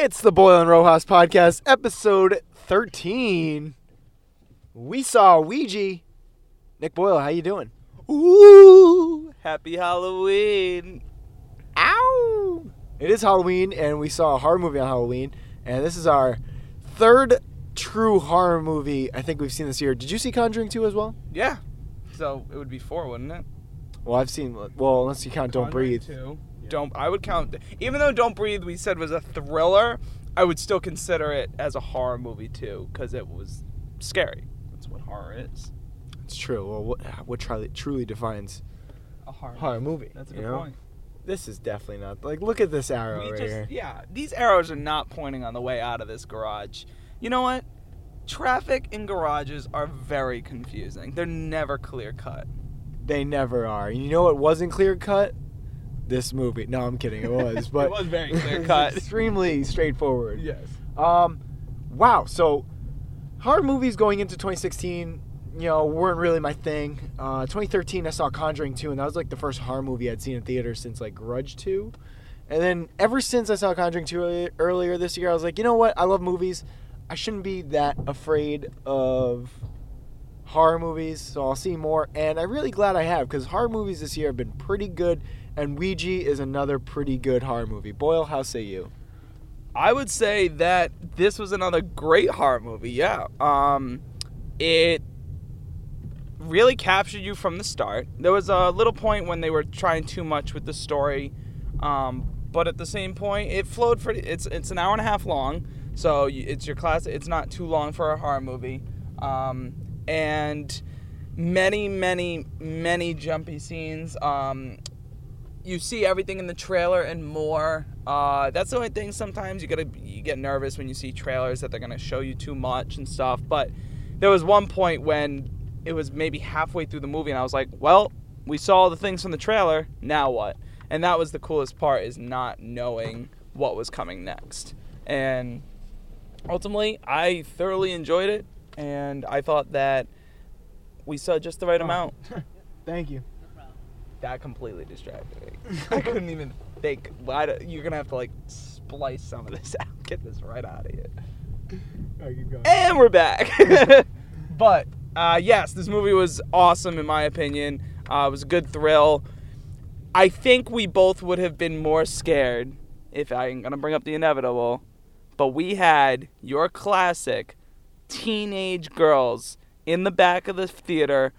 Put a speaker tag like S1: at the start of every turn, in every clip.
S1: It's the Boyle and Rojas podcast, episode 13. We saw Ouija. Nick Boyle, how you doing?
S2: Ooh, happy Halloween.
S1: Ow! It is Halloween, and we saw a horror movie on Halloween, and this is our third true horror movie I think we've seen this year. Did you see Conjuring 2 as well?
S2: Yeah. So it would be four, wouldn't it?
S1: Well, I've seen, well, unless you count Don't Breathe.
S2: Two. Don't. I would count. Even though Don't Breathe, we said was a thriller. I would still consider it as a horror movie too, because it was scary. That's what horror is.
S1: It's true. Well, what, what truly, truly defines
S2: A horror.
S1: horror movie?
S2: That's a
S1: you
S2: good
S1: know?
S2: point.
S1: This is definitely not, like, look at this arrow
S2: We
S1: right
S2: just,
S1: here.
S2: yeah, these arrows are not pointing on the way out of this garage. You know what? Traffic in garages are very confusing. They're never clear cut.
S1: They never are. You know what wasn't clear cut? This movie. No, I'm kidding. It was, but
S2: It was very clear-cut.
S1: extremely straightforward.
S2: Yes.
S1: Um, wow. So, horror movies going into 2016, you know, weren't really my thing. Uh, 2013, I saw Conjuring 2, and that was like the first horror movie I'd seen in theaters since like Grudge 2. And then ever since I saw Conjuring 2 earlier- earlier this year, I was like, you know what? I love movies. I shouldn't be that afraid of horror movies, so I'll see more. And I'm really glad I have because horror movies this year have been pretty good, and Ouija is another pretty good horror movie. Boyle, how say you?
S2: I would say that this was another great horror movie. Yeah. Um, it really captured you from the start. There was a little point when they were trying too much with the story, um, but at the same point, it flowed pretty. It's it's an hour and a half long, so it's your class. It's not too long for a horror movie, um, and many, many, many jumpy scenes. Um, you see everything in the trailer and more. Uh, that's the only thing. Sometimes you gotta you get nervous when you see trailers that they're gonna show you too much and stuff. But there was one point when it was maybe halfway through the movie, and I was like, "Well, we saw all the things from the trailer. Now what?" And that was the coolest part is not knowing what was coming next. And ultimately, I thoroughly enjoyed it, and I thought that we saw just the right amount.
S1: Thank you.
S2: That completely distracted me. I couldn't even think. Why do, you're gonna have to like splice some of this out, get this right out of here. And we're back. but uh, yes, this movie was awesome in my opinion. Uh, it was a good thrill. I think we both would have been more scared if I'm gonna bring up the inevitable. But we had your classic teenage girls in the back of the theater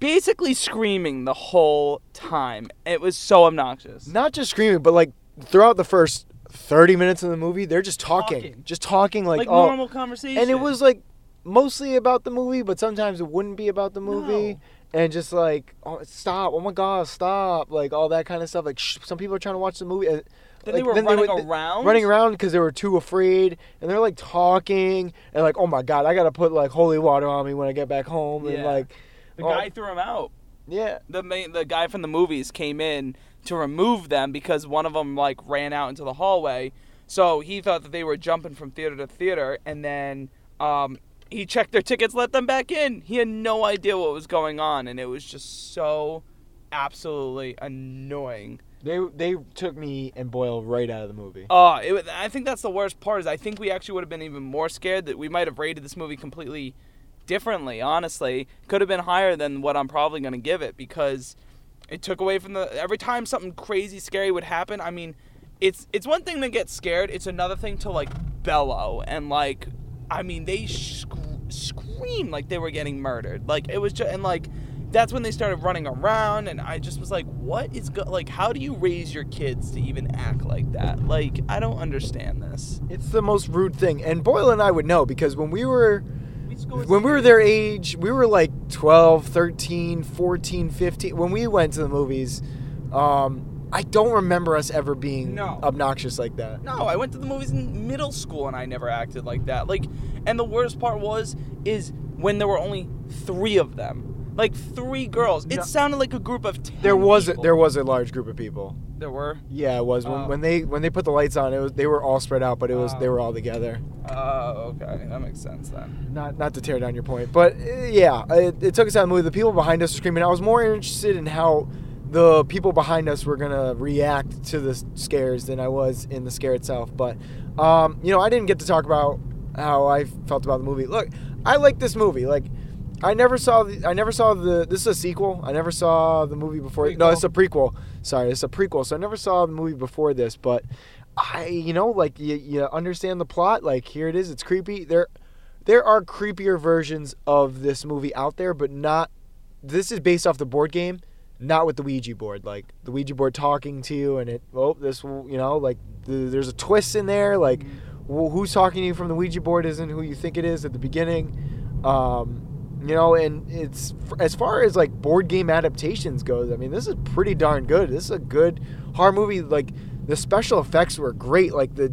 S2: basically screaming the whole time. It was so obnoxious.
S1: Not just screaming, but like throughout the first 30 minutes of the movie, they're just talking.
S2: Talking.
S1: Just talking like,
S2: Like,
S1: oh.
S2: normal conversation.
S1: And it was like mostly about the movie, but sometimes it wouldn't be about the movie.
S2: No.
S1: And just like, oh, stop! Oh my God, stop! Like all that kind of stuff. Like, shh, some people are trying to watch the movie. And,
S2: Then they were running around.
S1: running around because they were too afraid, and they're like talking, and like, oh my God, I gotta put like holy water on me when I get back home, and
S2: Yeah.
S1: like,
S2: The
S1: oh,
S2: guy threw him out.
S1: yeah,
S2: The main, the guy from the movies came in to remove them because one of them like ran out into the hallway. So he thought that they were jumping from theater to theater, and then um, he checked their tickets, let them back in. He had no idea what was going on, and it was just so absolutely annoying.
S1: they they took me and Boyle right out of the movie.
S2: Uh, it, was- I think that's the worst part. Is I think we actually would have been even more scared that we might have rated this movie completely differently. Honestly, could have been higher than what I'm probably going to give it because it took away from the every time something crazy scary would happen. I mean, it's it's one thing to get scared. It's another thing to like bellow and like, I mean, they sc- screamed like they were getting murdered. Like it was just and like. That's when they started running around, and I just was like, "What is go- like? How do you raise your kids to even act like that? Like, I don't understand this."
S1: It's the most rude thing, and Boyle and I would know because when we were when we were their age, we were like 12, 13, 14, 15. When we went to the movies, um, I don't remember us ever being
S2: No.
S1: obnoxious like that.
S2: No, I went to the movies in middle school and I never acted like that. Like, and the worst part was is when there were only three of them, like three girls. It
S1: No.
S2: sounded like a group of ten.
S1: There was a,
S2: people.
S1: there was a large group of people.
S2: there were.
S1: Yeah, it was when,
S2: Oh.
S1: when they when they put the lights on. It was they were all spread out, but it was they
S2: Oh.
S1: were all together.
S2: Oh, okay, that makes sense then.
S1: Not not to tear down your point, but uh, yeah, it, it took us out of the movie. The people behind us were screaming. I was more interested in how the people behind us were gonna react to the scares than I was in the scare itself. But um, you know, I didn't get to talk about how I felt about the movie. Look, I like this movie. Like, I never saw the. I never saw the. This is a sequel. I never saw the movie before. No, it's a prequel. Sorry, it's a prequel. So I never saw the movie before this. But I, you know, like you, you understand the plot. Like here it is. It's creepy. There, there are creepier versions of this movie out there, but not. This is based off the board game, not with the Ouija board. Like the Ouija board talking to you, and it. Oh, this. You know, like the, there's a twist in there. Like wh- who's talking to you from the Ouija board isn't who you think it is at the beginning. Um, you know, and it's as far as like board game adaptations goes. I mean, this is pretty darn good. This is a good horror movie. Like the special effects were great. Like the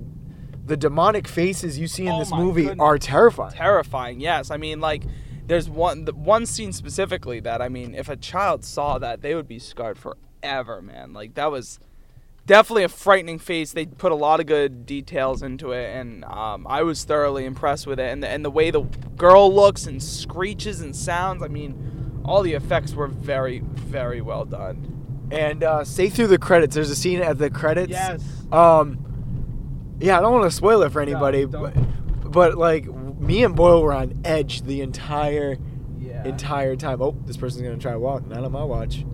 S1: the demonic faces you see in
S2: Oh
S1: this movie
S2: goodness.
S1: are terrifying.
S2: terrifying. Yes, I mean like there's one the one scene specifically that I mean if a child saw that they would be scarred forever, man. Like that was definitely a frightening face. They put a lot of good details into it, and um, I was thoroughly impressed with it. And the, and the way the girl looks and screeches and sounds, I mean, all the effects were very very well done.
S1: And uh, say through the credits, there's a scene at the credits.
S2: Yes.
S1: Um, yeah, I don't want to spoil it for anybody,
S2: don't.
S1: but but like me and Boyle were on edge the entire
S2: Yeah.
S1: entire time. Oh, this person's gonna try to walk. Not on my watch.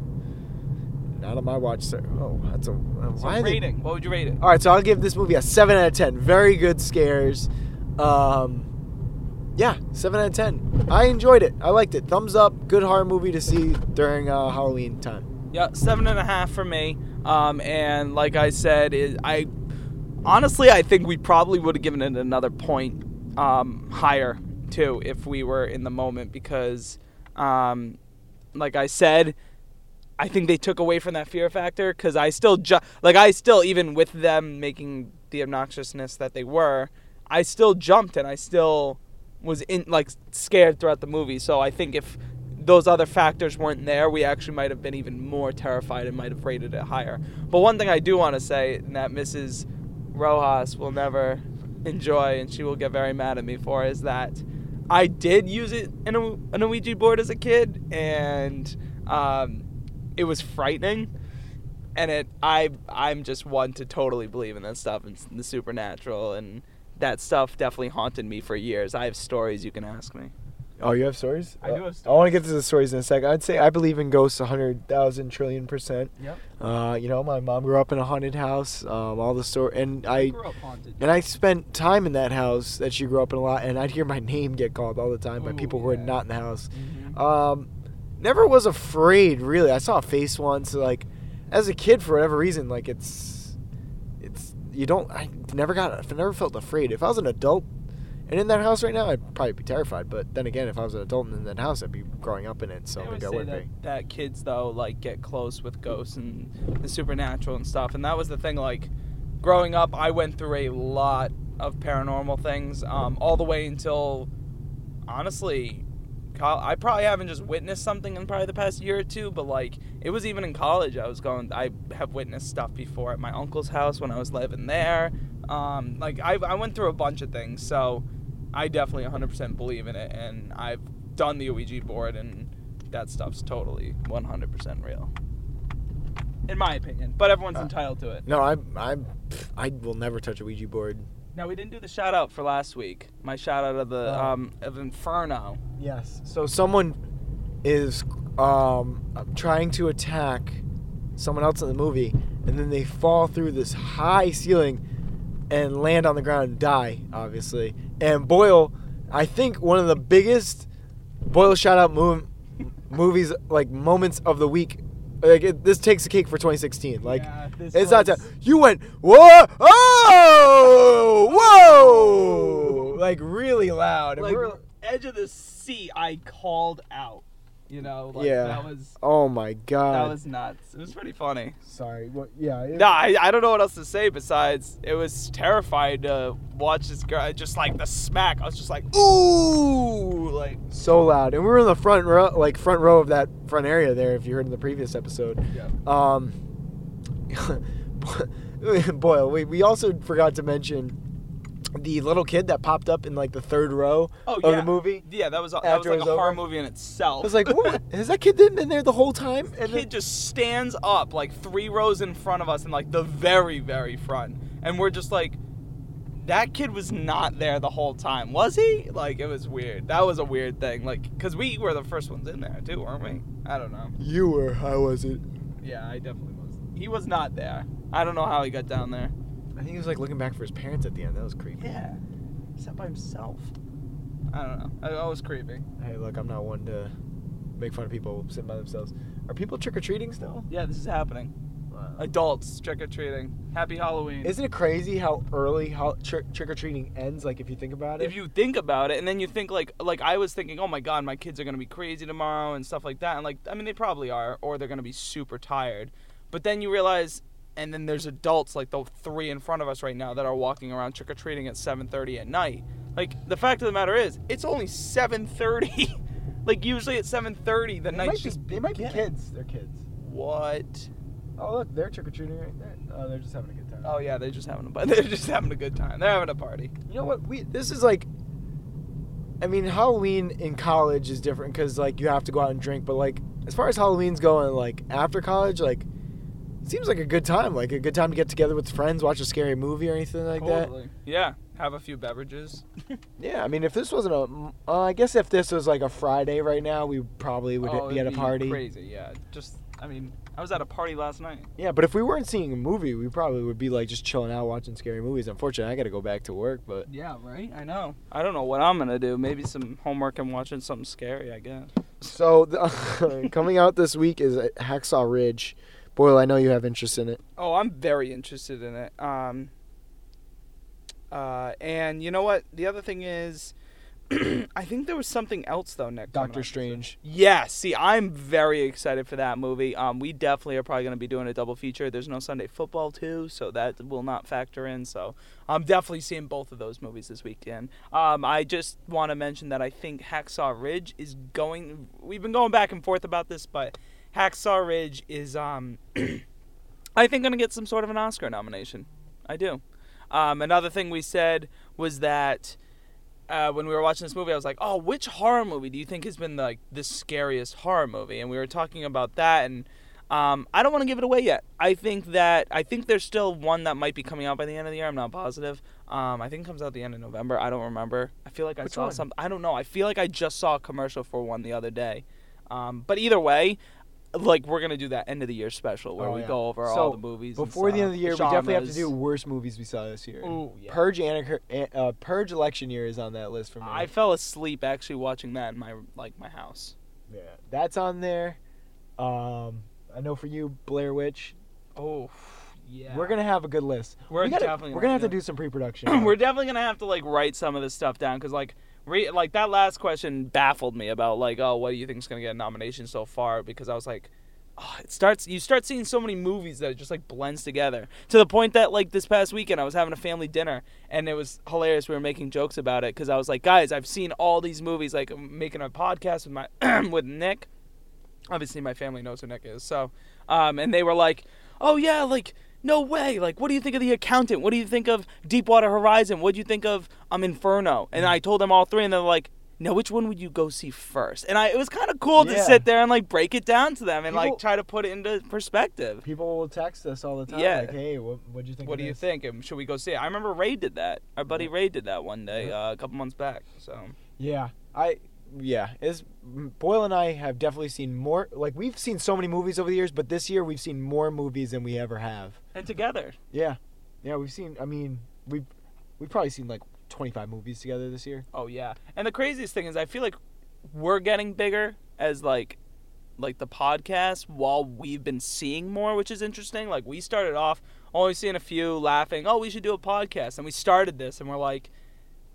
S1: Not on my watch, sir. Oh, that's a. Uh,
S2: So
S1: why are they-
S2: rating? What would you rate it?
S1: All right, so I'll give this movie a seven out of ten. Very good scares. Um, yeah, seven out of ten. I enjoyed it. I liked it. Thumbs up. Good horror movie to see during uh, Halloween time.
S2: Yeah, seven and a half for me. Um, and like I said, it, I honestly I think we probably would have given it another point um, higher too if we were in the moment because, um, like I said, I think they took away from that fear factor because I still ju- like I still even with them making the obnoxiousness that they were, I still jumped and I still was in like scared throughout the movie. So I think if those other factors weren't there, we actually might have been even more terrified and might have rated it higher. But one thing I do want to say and that Mrs. Rojas will never enjoy and she will get very mad at me for is that I did use it in a, an Ouija board as a kid and um, it was frightening. And it, I, I'm just one to totally believe in that stuff and the supernatural, and that stuff definitely haunted me for years. I have stories you can ask me.
S1: Oh, you have stories?
S2: I do have stories.
S1: I want to get to the stories in a sec. I'd say I believe in ghosts a hundred thousand trillion percent.
S2: Yep.
S1: Uh, you know, my mom grew up in a haunted house. Um, all the story, and I
S2: grew up haunted.
S1: and I spent time in that house that she grew up in a lot, and I'd hear my name get called all the time by
S2: Ooh,
S1: people who were not in the house.
S2: Mhm.
S1: Um, never was afraid really. I saw a face once. Like as a kid, for whatever reason, like it's it's you don't. I never got. I never felt afraid. If I was an adult and in that house right now, I'd probably be terrified. But then again, if I was an adult and in that house, I'd be growing up in it. So maybe I wouldn't
S2: that, that kids though like get close with ghosts and the supernatural and stuff, and that was the thing. Like growing up, I went through a lot of paranormal things, um, all the way until honestly, I probably haven't just witnessed something in probably the past year or two, but like it was even in college. I was going. I have witnessed stuff before at my uncle's house when I was living there. Um, like I, I went through a bunch of things, so I definitely 100% believe in it, and I've done the Ouija board, and that stuff's totally 100% real, in my opinion. But everyone's
S1: Uh,
S2: entitled to it.
S1: No, I I I will never touch a Ouija board.
S2: Now we didn't do the shout out for last week. My shout out of the
S1: Oh.
S2: um, of Inferno.
S1: Yes. So someone is um, trying to attack someone else in the movie, and then they fall through this high ceiling and land on the ground and die, obviously. And Boyle, I think one of the biggest Boyle shout out mov- movies, like moments of the week. Like it, this takes the cake for 2016. Like
S2: Yeah, this
S1: it's not.
S2: was-
S1: T- you went whoa, oh, whoa, like really loud.
S2: Like
S1: we're-
S2: edge of the seat, I called out. You know, like
S1: Yeah.
S2: that was
S1: Oh my god.
S2: that was nuts. It was pretty funny.
S1: sorry. What? Yeah. it-
S2: No, I, I don't know what else to say besides it was terrifying to watch this girl. Just like the smack, I was just like, ooh, like
S1: So loud, and we were in the front row, like front row of that front area there. If you heard in the previous episode,
S2: yeah.
S1: um, Boyle, we we also forgot to mention the little kid that popped up in like the third row
S2: Oh,
S1: of
S2: yeah.
S1: the movie.
S2: Yeah, that was that was like
S1: was
S2: a horror movie in itself.
S1: I was like, what? Has that kid been in there the whole time?
S2: The
S1: And then-
S2: kid just stands up like three rows in front of us in like the very very front and we're just like that kid was not there the whole time was he like it was weird that was a weird thing like because we were the first ones in there too weren't we i don't know
S1: you were. I wasn't.
S2: yeah i definitely was he was not there i don't know how he got down there
S1: I think he was like looking back for his parents at the end. That was creepy.
S2: yeah he sat by himself i don't know that was creepy
S1: Hey, look, I'm not one to make fun of people sitting by themselves. Are people trick or treating still?
S2: yeah this is happening adults trick-or-treating happy halloween
S1: Isn't it crazy how early how trick or treating ends? Like if you think about it.
S2: if you think about it and then you think like like i was thinking oh my god my kids are going to be crazy tomorrow and stuff like that and like i mean they probably are or they're going to be super tired but then you realize and then there's adults like the three in front of us right now that are walking around trick-or-treating at 7.30 at night like the fact of the matter is it's only 7.30 like usually at 7.30 the night just
S1: be, they might be kids. They're kids.
S2: what
S1: Oh look, they're trick or treating right there. Oh, they're just having a good time.
S2: oh yeah they're just having a they're just having a good time they're having a party
S1: You know what? We this is like. I mean, Halloween in college is different because like you have to go out and drink. But like as far as Halloween's going, like after college, like seems like a good time. Like a good time to get together with friends, watch a scary movie or anything like that.
S2: totally yeah have a few beverages
S1: Yeah, I mean, if this wasn't a, uh, I guess if this was like a Friday right now, we probably would
S2: Oh,
S1: be at a
S2: it'd
S1: party.
S2: Crazy, yeah. Just, I mean, I was at a party last night.
S1: Yeah, but if we weren't seeing a movie, we probably would be like just chilling out watching scary movies. Unfortunately, I got to go back to work, but
S2: Yeah, right. I know. I don't know what I'm gonna do. Maybe some homework and watching something scary. I guess.
S1: so the, coming out this week is Hacksaw Ridge. Boyle, I know you have interest in it.
S2: Oh, I'm very interested in it. Um. Uh, and you know what? The other thing is, I think there was something else though. Nick.
S1: Doctor
S2: up.
S1: Strange.
S2: Yeah, see, I'm very excited for that movie. Um, we definitely are probably going to be doing a double feature. There's no Sunday football too, so that will not factor in. So I'm definitely seeing both of those movies this weekend. Um, I just want to mention that I think Hacksaw Ridge is going. We've been going back and forth about this, but Hacksaw Ridge is, um, I think, going to get some sort of an Oscar nomination. I do. Um, another thing we said was that uh, when we were watching this movie, I was like, "Oh, which horror movie do you think has been like the scariest horror movie?" And we were talking about that, and um, I don't want to give it away yet. I think that I think there's still one that might be coming out by the end of the year. I'm not positive. Um, I think it comes out the end of November. I don't remember. I feel like I
S1: Which
S2: saw
S1: one?
S2: some. I don't know. I feel like I just saw a commercial for one the other day. Um, but either way, like we're gonna do that end of the year special where
S1: Oh,
S2: we
S1: yeah.
S2: go over
S1: So,
S2: all the movies
S1: Before the end of the year, we definitely have to do worst movies we saw this year.
S2: Ooh, yeah.
S1: Purge and uh, Purge election year is on that list for me.
S2: I fell asleep actually watching that in my like my house.
S1: yeah, that's on there. Um, I know for you, Blair Witch.
S2: Oh, yeah.
S1: We're gonna have a good list.
S2: We're
S1: we gotta,
S2: definitely
S1: we're gonna have to do some pre-production.
S2: we're definitely gonna have to like write some of this stuff down because like re- like that last question baffled me about like oh what do you think is gonna get a nomination so far because I was like. Oh, it starts. You start seeing so many movies that it just like blends together to the point that like this past weekend I was having a family dinner and it was hilarious. We were making jokes about it because I was like, guys, I've seen all these movies. Like I'm making a podcast with my with Nick. Obviously, my family knows who Nick is. So, um, and they were like, oh yeah, like no way. Like, what do you think of the accountant? What do you think of Deepwater Horizon? What do you think of um Inferno? And I told them all three, and they're like, now which one would you go see first? And I it was kind of cool to sit there and like break it down to them and
S1: People-
S2: like try to put it into perspective.
S1: People will text us all the time.
S2: Yeah.
S1: Like, hey, what what'd you think?
S2: What do you think? And should we go see it? I remember Ray did that. Our buddy
S1: Yeah.
S2: Ray did that one day,
S1: Yeah.
S2: uh, a couple months back. So
S1: Yeah, I yeah. Is Boyle and I have definitely seen more. Like we've seen so many movies over the years, but this year we've seen more movies than we ever have.
S2: And together.
S1: Yeah, yeah. We've seen. I mean, we've we've probably seen like twenty five movies together this year.
S2: Oh yeah. And the craziest thing is I feel like we're getting bigger as like like the podcast while we've been seeing more, which is interesting. Like we started off only seeing a few laughing, "Oh, we should do a podcast." And we started this and we're like,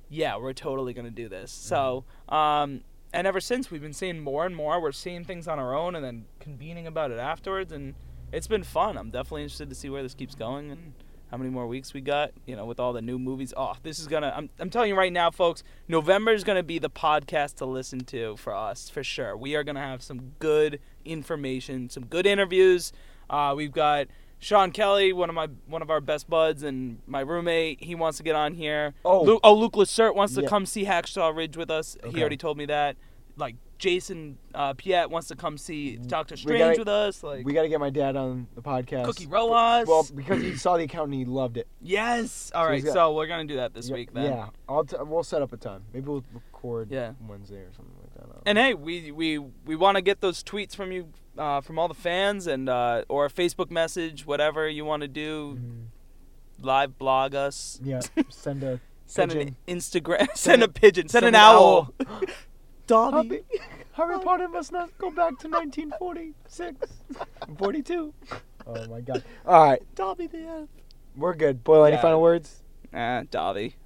S2: "Yeah, we're totally going to do this." So, um and ever since we've been seeing more and more. We're seeing things on our own and then convening about it afterwards and it's been fun. I'm definitely interested to see where this keeps going and how many more weeks we got, you know, with all the new movies. Oh, this is gonna I'm I'm telling you right now, folks, November is gonna be the podcast to listen to for us, for sure. We are gonna have some good information, some good interviews. Uh, we've got Sean Kelly, one of my one of our best buds and my roommate, he wants to get on here.
S1: Oh.
S2: Luke, oh, Luke Lacert wants to
S1: Yeah.
S2: come see Hacksaw Ridge with us.
S1: Okay.
S2: He already told me that. Like Jason uh, Piet wants to come see Doctor Strange
S1: gotta-
S2: with us. Like
S1: we got to get my dad on the podcast.
S2: Cookie Rojas.
S1: Well, because he saw the account and he loved it.
S2: yes. All
S1: So
S2: right.
S1: got-
S2: so we're gonna do that this week then.
S1: Yeah, I'll t- we'll set up a time. Maybe we'll record
S2: Yeah.
S1: Wednesday or something like that.
S2: And hey, we we we want to get those tweets from you, uh, from all the fans, and uh, or a Facebook message, whatever you want to do.
S1: Mhm.
S2: Live blog us.
S1: yeah, send a
S2: Send
S1: Pigeon.
S2: an Instagram. Send a pigeon. Send,
S1: send
S2: an,
S1: an
S2: owl.
S1: Dobby.
S2: Dobby.
S1: Harry Potter must not go back to 1946, 42. Oh my god! All right,
S2: Dobby the elf.
S1: we're good. Boyle, any
S2: Yeah.
S1: final words?
S2: Ah, Dobby.